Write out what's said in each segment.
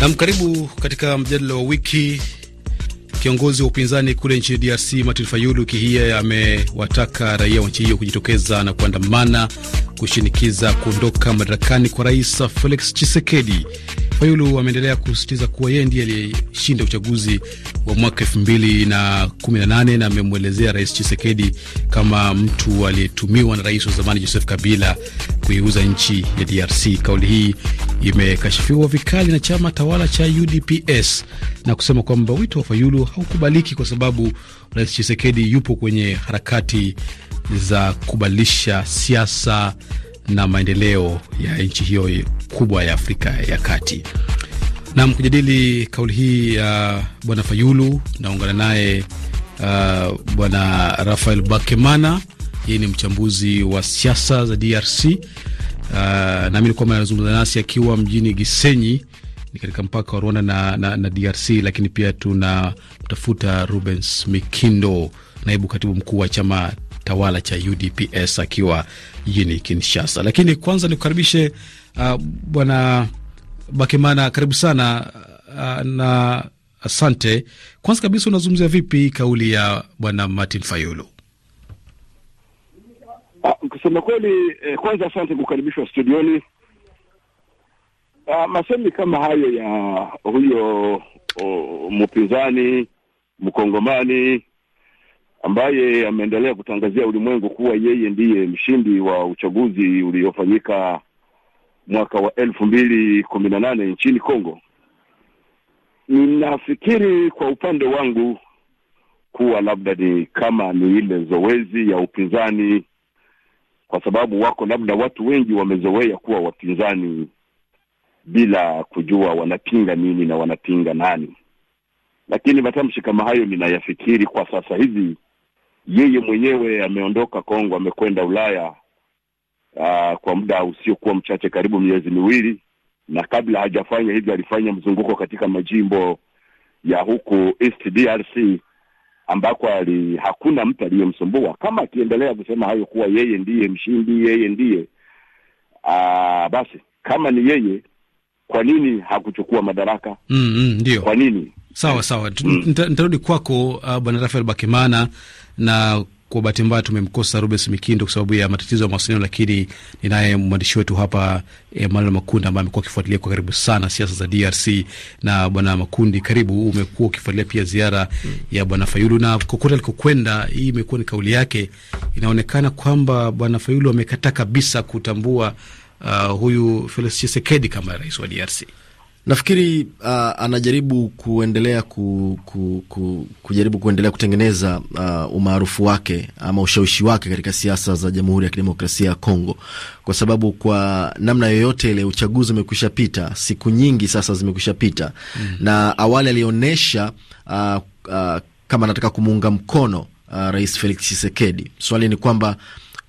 Nam, karibu katika mjadala wa wiki. Kiongozi wa upinzani kule nchini DRC Martin Fayulu wiki hii amewataka raia wa nchi hiyo kujitokeza na kuandamana kushinikiza kuondoka madarakani kwa rais Felix Tshisekedi. Fayulu ameendelea kusisitiza kuwa yeye ndiye aliyeshinda uchaguzi wa mwaka elfu mbili na kumi na nane na amemwelezea rais Chisekedi kama mtu aliyetumiwa na rais wa zamani Joseph Kabila kuiuza nchi ya DRC. Kauli hii imekashifiwa vikali na chama tawala cha UDPS na kusema kwamba wito wa Fayulu haukubaliki kwa sababu rais Chisekedi yupo kwenye harakati za kubadilisha siasa na maendeleo ya nchi hiyo kubwa ya Afrika ya Kati. Nam kujadili kauli hii ya uh, bwana Fayulu naungana naye uh, bwana Rafael Bakemana. Yeye ni mchambuzi wa siasa za DRC uh, naamini kwamba anazungumza nasi akiwa mjini Gisenyi ni katika mpaka wa Rwanda na, na, na DRC, lakini pia tunamtafuta Rubens Mikindo, naibu katibu mkuu wa chama tawala cha UDPS akiwa jijini Kinshasa. Lakini kwanza nikukaribishe uh, bwana Bakemana, karibu sana uh, na asante. Kwanza kabisa, unazungumzia vipi kauli ya bwana Martin Fayulu? Uh, kusema kweli eh, kwanza asante kukaribishwa studioni. Uh, masemi kama hayo ya huyo uh, mpinzani mkongomani ambaye ameendelea kutangazia ulimwengu kuwa yeye ndiye mshindi wa uchaguzi uliofanyika mwaka wa elfu mbili kumi na nane nchini Kongo. Ninafikiri kwa upande wangu kuwa labda ni kama ni ile zoezi ya upinzani, kwa sababu wako labda watu wengi wamezoea kuwa wapinzani bila kujua wanapinga nini na wanapinga nani. Lakini matamshi kama hayo ninayafikiri kwa sasa hivi, yeye mwenyewe ameondoka Kongo, amekwenda Ulaya aa, kwa muda usiokuwa mchache, karibu miezi miwili, na kabla hajafanya hivyo alifanya mzunguko katika majimbo ya huku East DRC ambako ali hakuna mtu aliyemsumbua. Kama akiendelea kusema hayo kuwa yeye ndiye mshindi, yeye ndiye aa, basi kama ni yeye, kwa nini hakuchukua madaraka? mm, mm, ndio kwa nini? Sawa sawa, mm. Kwako uh, bwana Rafael Bakemana na kwa bahati mbaya tumemkosa Rubens Mikindo kwa sababu ya matatizo ya mawasiliano, lakini ninaye mwandishi wetu hapa Emmanuel Makunda ambaye amekuwa akifuatilia kwa karibu sana siasa za DRC. Na bwana Makundi, karibu. Umekuwa ukifuatilia pia ziara mm. ya bwana Fayulu na kokote alikokwenda, hii imekuwa ni kauli yake. Inaonekana kwamba bwana Fayulu amekataa kabisa kutambua uh, huyu Felix Tshisekedi kama rais wa DRC. Nafikiri uh, anajaribu kuendelea ku, ku, ku, kujaribu kuendelea kutengeneza uh, umaarufu wake ama ushawishi wake katika siasa za Jamhuri ya Kidemokrasia ya Kongo, kwa sababu kwa namna yoyote ile uchaguzi umekwisha pita, siku nyingi sasa zimekwisha pita mm. na awali alionyesha uh, uh, kama anataka kumuunga mkono uh, Rais Felix Tshisekedi. Swali ni kwamba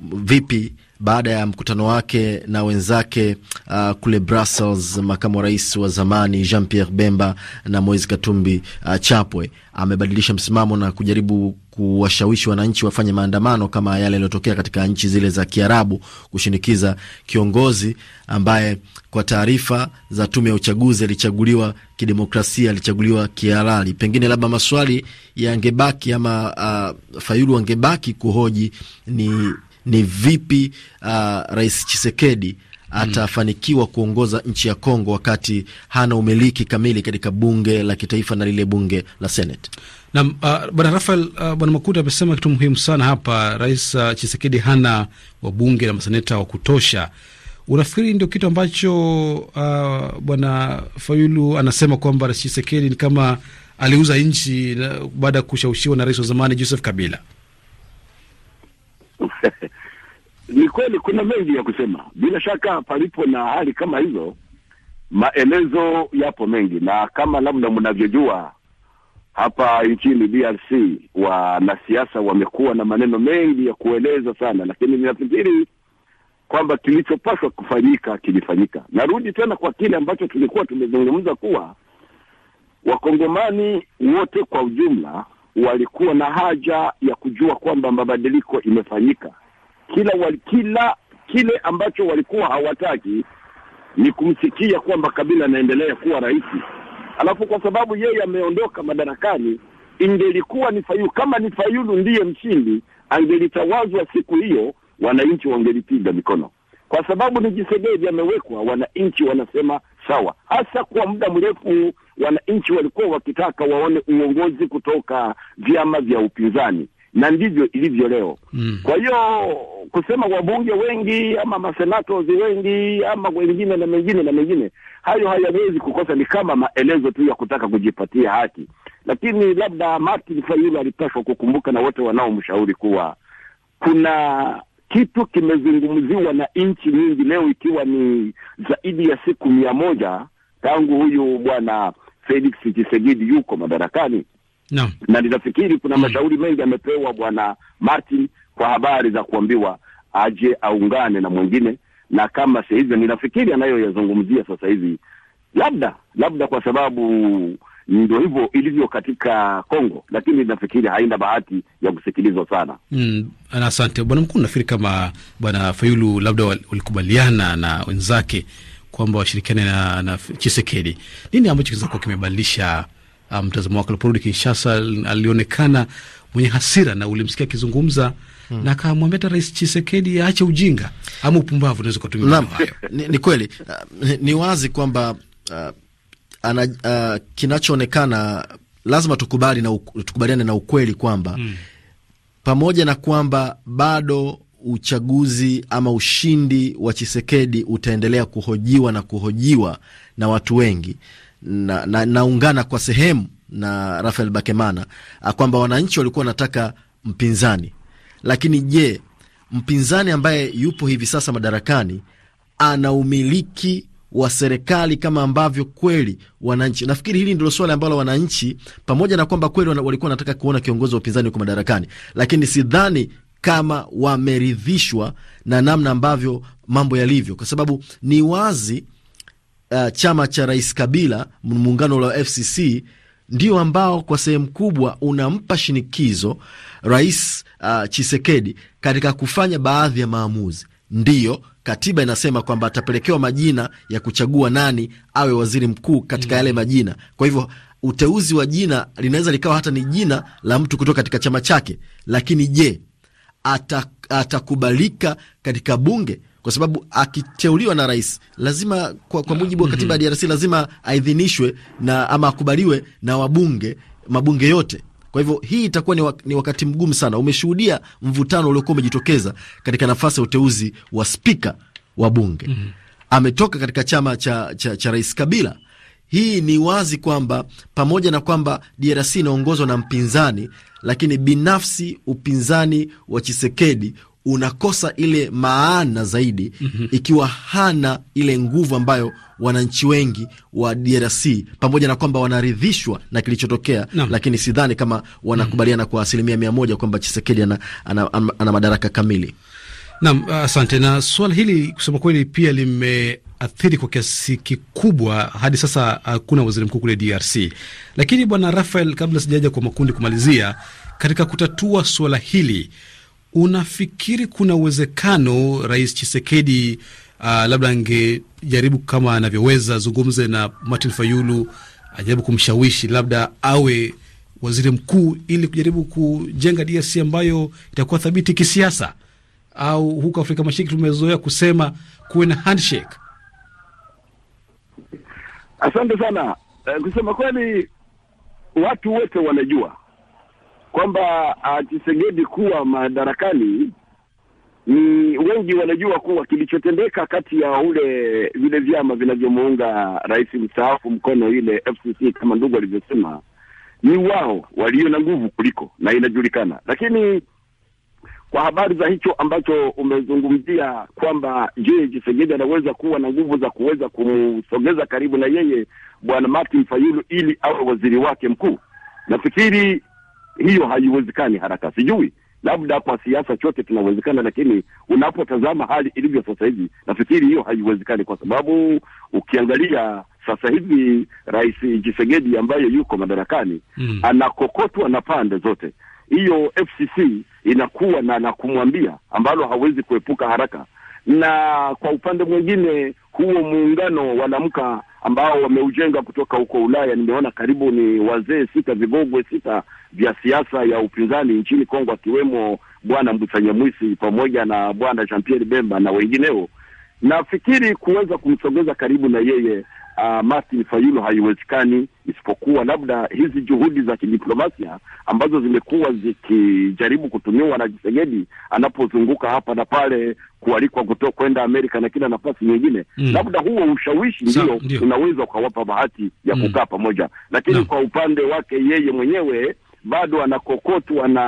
vipi baada ya mkutano wake na wenzake uh, kule Brussels, makamu wa rais wa zamani Jean Pierre Bemba na Moise Katumbi uh, Chapwe amebadilisha msimamo na kujaribu kuwashawishi wananchi wafanye maandamano kama yale yaliyotokea katika nchi zile za Kiarabu kushinikiza kiongozi ambaye kwa taarifa za tume ya uchaguzi alichaguliwa kidemokrasia, alichaguliwa kihalali. Pengine labda maswali yangebaki ama uh, Fayulu angebaki kuhoji ni ni vipi uh, Rais Chisekedi atafanikiwa kuongoza nchi ya Kongo wakati hana umiliki kamili katika bunge la kitaifa na lile bunge la Senate. Na uh, bwana Rafael uh, bwana Makuta amesema kitu muhimu sana hapa. Rais uh, Chisekedi hana wabunge na maseneta wa kutosha. Unafikiri ndio kitu ambacho uh, bwana Fayulu anasema kwamba Rais Chisekedi ni kama aliuza nchi baada ya kushawishiwa na rais wa zamani Joseph Kabila? Ni kweli kuna mengi ya kusema. Bila shaka, palipo na hali kama hizo, maelezo yapo mengi, na kama labda mnavyojua, hapa nchini DRC wanasiasa wamekuwa na maneno mengi ya kueleza sana, lakini ninafikiri kwamba kilichopaswa kufanyika kilifanyika. Narudi tena kwa kile ambacho tulikuwa tumezungumza kuwa wakongomani wote kwa ujumla walikuwa na haja ya kujua kwamba mabadiliko imefanyika kila wali, kila kile ambacho walikuwa hawataki ni kumsikia kwamba Kabila anaendelea kuwa rais, alafu kwa sababu yeye ameondoka madarakani, ingelikuwa ni Fayulu, kama ni Fayulu ndiye mshindi, angelitawazwa siku hiyo, wananchi wangelipiga mikono. Kwa sababu ni Tshisekedi amewekwa, wananchi wanasema sawa. Hasa kwa muda mrefu wananchi walikuwa wakitaka waone uongozi kutoka vyama vya upinzani na ndivyo ilivyo leo. Mm. Kwa hiyo kusema wabunge wengi ama masenatozi wengi ama wengine na mengine na mengine, hayo hayawezi kukosa, ni kama maelezo tu ya kutaka kujipatia haki, lakini labda Martin Fayulu alipaswa kukumbuka na wote wanaomshauri kuwa kuna kitu kimezungumziwa na nchi nyingi leo, ikiwa ni zaidi ya siku mia moja tangu huyu bwana Felix Tshisekedi yuko madarakani no. na ninafikiri kuna mashauri mengi amepewa bwana Martin kwa habari za kuambiwa aje aungane na mwingine, na kama si hivyo, ninafikiri anayoyazungumzia sasa hivi labda labda kwa sababu ndio hivyo ilivyo katika Kongo, lakini nafikiri haina bahati ya kusikilizwa sana. Mm, asante bwana mkuu. Nafikiri kama bwana Fayulu labda walikubaliana na wenzake kwamba washirikiane na, na Chisekedi. Nini ambacho kinaweza kuwa kimebadilisha mtazamo um, wake? Aliporudi Kinshasa alionekana mwenye hasira na ulimsikia akizungumza hmm, na akamwambia hata Rais Chisekedi aache ujinga ama upumbavu, unaweza kutumia hayo. Ni, ni kweli uh, ni wazi kwamba uh, ana uh, kinachoonekana lazima tukubali na tukubaliane na ukweli kwamba hmm, pamoja na kwamba bado uchaguzi ama ushindi wa Chisekedi utaendelea kuhojiwa na kuhojiwa na watu wengi, na naungana na kwa sehemu na Rafael Bakemana kwamba wananchi walikuwa wanataka mpinzani, lakini je, mpinzani ambaye yupo hivi sasa madarakani ana umiliki wa serikali kama ambavyo kweli wananchi. Nafikiri hili ndilo swali ambalo wananchi, pamoja na kwamba kweli walikuwa wanataka kuona kiongozi wa upinzani huko madarakani, lakini sidhani kama wameridhishwa na namna ambavyo mambo yalivyo, kwa sababu ni wazi uh, chama cha Rais Kabila, muungano wa FCC ndio ambao kwa sehemu kubwa unampa shinikizo Rais uh, Chisekedi katika kufanya baadhi ya maamuzi. Ndiyo, katiba inasema kwamba atapelekewa majina ya kuchagua nani awe waziri mkuu katika yale majina. Kwa hivyo uteuzi wa jina linaweza likawa hata ni jina la mtu kutoka katika chama chake, lakini je, atakubalika katika bunge? Kwa sababu akiteuliwa na rais lazima kwa, kwa mujibu wa katiba ya DRC lazima aidhinishwe na ama akubaliwe na wabunge mabunge yote. Kwa hivyo hii itakuwa ni, ni wakati mgumu sana. Umeshuhudia mvutano uliokuwa umejitokeza katika nafasi ya uteuzi wa spika wa bunge mm -hmm. Ametoka katika chama cha, cha, cha rais Kabila. Hii ni wazi kwamba pamoja na kwamba DRC inaongozwa na mpinzani, lakini binafsi upinzani wa Chisekedi unakosa ile maana zaidi mm -hmm. ikiwa hana ile nguvu ambayo wananchi wengi wa DRC pamoja na kwamba wanaridhishwa na kilichotokea no. Lakini sidhani kama wanakubaliana -hmm. kwa asilimia mia moja kwamba Chisekedi ana, ana, ana, ana madaraka kamili. Naam, asante. Na swala hili kusema kweli pia limeathiri kwa kiasi kikubwa, hadi sasa hakuna waziri mkuu kule DRC. Lakini bwana Rafael, kabla sijaja kwa makundi kumalizia, katika kutatua suala hili unafikiri kuna uwezekano Rais Chisekedi uh, labda angejaribu kama anavyoweza zungumze na Martin Fayulu, ajaribu kumshawishi labda awe waziri mkuu ili kujaribu kujenga DRC ambayo itakuwa thabiti kisiasa? Au huko Afrika Mashariki tumezoea kusema kuwe na handshake? Asante sana. Uh, kusema kweli watu wote wanajua kwamba Tshisekedi kuwa madarakani ni wengi wanajua kuwa kilichotendeka kati ya ule vile vyama vinavyomuunga rais mstaafu mkono ile FCC kama ndugu alivyosema, ni wao walio na nguvu kuliko, na inajulikana. Lakini kwa habari za hicho ambacho umezungumzia kwamba je, Tshisekedi anaweza kuwa na nguvu za kuweza kumsogeza karibu na yeye bwana Martin Fayulu ili awe waziri wake mkuu, nafikiri hiyo haiwezekani haraka. Sijui, labda kwa siasa chote kinawezekana, lakini unapotazama hali ilivyo sasa hivi, nafikiri hiyo haiwezekani, kwa sababu ukiangalia sasa hivi Rais Tshisekedi ambaye yuko madarakani mm, anakokotwa na pande zote. Hiyo FCC inakuwa na la kumwambia ambalo hawezi kuepuka haraka, na kwa upande mwingine huo muungano wa Lamuka ambao wameujenga kutoka huko Ulaya. Nimeona karibu ni wazee sita, vigogwe sita vya siasa ya upinzani nchini Kongo, akiwemo bwana Mbusanyamwisi pamoja na bwana Jean Pierre Bemba na wengineo. Nafikiri kuweza kumsogeza karibu na yeye uh, Martin Fayulu haiwezekani, isipokuwa labda hizi juhudi za kidiplomasia ambazo zimekuwa zikijaribu kutumiwa na Tshisekedi anapozunguka hapa na pale kualikwa kutoka kwenda Amerika na kila nafasi nyingine Mm. labda huo ushawishi ndio ndio. unaweza ukawapa bahati ya Mm. kukaa pamoja, lakini no. kwa upande wake yeye mwenyewe bado anakokotwa na,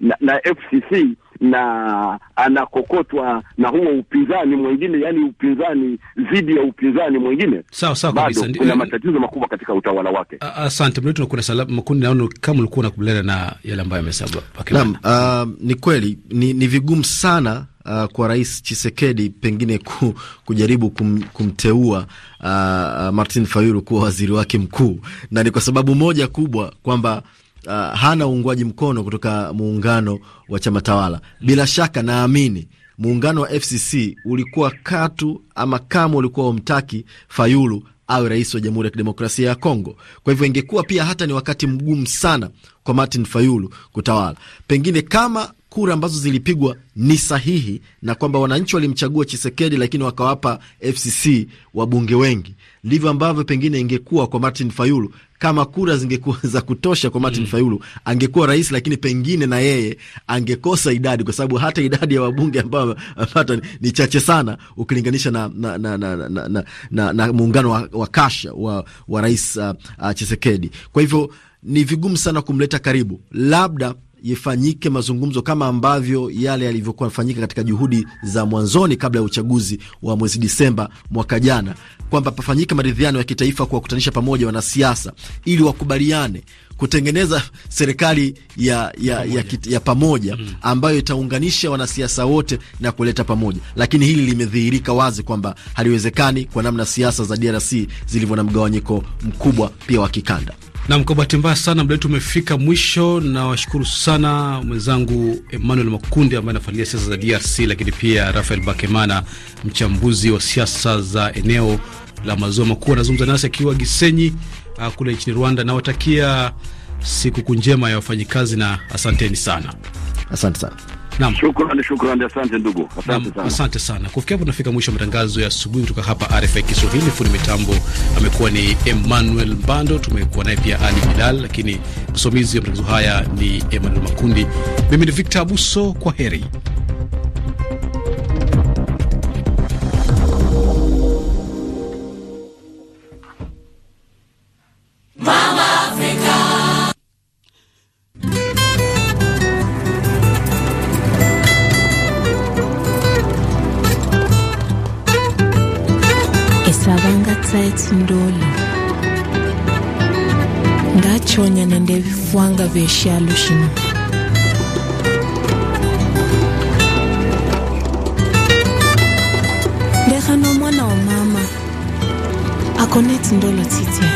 na na FCC na anakokotwa na huo upinzani mwingine, yani upinzani dhidi ya upinzani mwingine. Sawa sawa kabisa. Kuna matatizo makubwa katika utawala wake. a- Asante mletu, kuna salamu makundi. Naona kama ulikuwa unakubaliana na yale ambayo amesema Naam, uh, ni kweli ni, ni vigumu sana uh, kwa Rais Chisekedi pengine ku, kujaribu kum, kumteua uh, Martin Fayulu kuwa waziri wake mkuu, na ni kwa sababu moja kubwa kwamba uh, hana uungwaji mkono kutoka muungano wa chama tawala. Bila shaka naamini muungano wa FCC ulikuwa katu ama kama ulikuwa umtaki Fayulu awe rais wa Jamhuri ya Kidemokrasia ya Kongo. Kwa hivyo ingekuwa pia hata ni wakati mgumu sana kwa Martin Fayulu kutawala, pengine kama kura ambazo zilipigwa ni sahihi na kwamba wananchi walimchagua Chisekedi, lakini wakawapa FCC wabunge wengi, ndivyo ambavyo pengine ingekuwa kwa Martin Fayulu. Kama kura zingekuwa za kutosha kwa Martin Fayulu angekuwa rais, lakini pengine na yeye angekosa idadi, kwa sababu hata idadi ya wabunge ambao amepata ni chache sana ukilinganisha na, na, na, na, na, na, na, na muungano wa, wa kasha wa, wa rais uh, uh, Chisekedi. Kwa hivyo ni vigumu sana kumleta karibu, labda ifanyike mazungumzo kama ambavyo yale yalivyokuwa yanafanyika katika juhudi za mwanzoni kabla ya uchaguzi wa mwezi Disemba mwaka jana, kwamba pafanyike maridhiano ya kitaifa kuwakutanisha pamoja wanasiasa ili wakubaliane kutengeneza serikali ya, ya, ya, kit- ya pamoja ambayo itaunganisha wanasiasa wote na kuleta pamoja, lakini hili limedhihirika wazi kwamba haliwezekani kwa namna siasa za DRC zilivyo na mgawanyiko mkubwa pia wa kikanda. Nam, kwa bahati mbaya sana muda wetu umefika mwisho, na washukuru sana mwenzangu Emmanuel Makundi ambaye anafuatilia siasa za DRC, lakini pia Rafael Bakemana, mchambuzi wa siasa za eneo la maziwa makuu, anazungumza nasi akiwa Gisenyi uh, kule nchini Rwanda. Nawatakia sikukuu njema ya wafanyikazi na asanteni sana. Asante sana. Nam. Shukrani, shukrani, asante ndugu, asante sana. asante sana. Kufikia hapo tunafika mwisho wa matangazo ya asubuhi kutoka hapa RFI Kiswahili. Fundi mitambo amekuwa ni Emmanuel Mbando, tumekuwa naye pia Ali Bilal, lakini msimamizi wa matangazo haya ni Emmanuel Makundi. Mimi ni Victor Abuso, kwa heri. Ndachonya nende bifwanga byeshyalo shino ndekhana omwana wa mama akone etsindolo tsitsya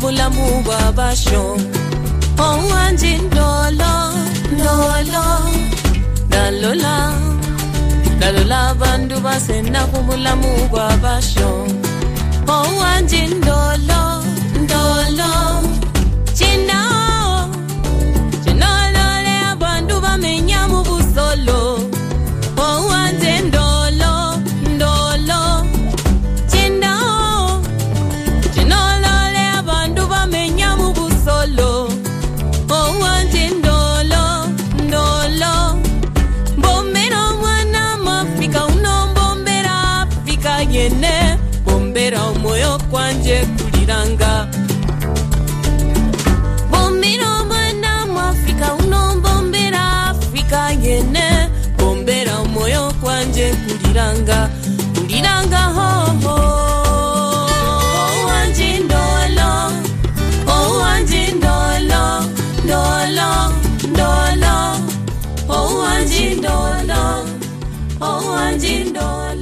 obulamu bwa basho. Owange ndoolo ndoolo nalola nalola abantu base ennaku bulamu bwa basho. Owange ndoolo omwoyo gwanje kuliranga bombera omwana mu uno bombera afurika yene. Bombera omwoyo gwanje kuliranga kuliranga hoho. Owanje ndolo. Owanje ndolo. Ndolo ndolo. Ndolo. Ndolo.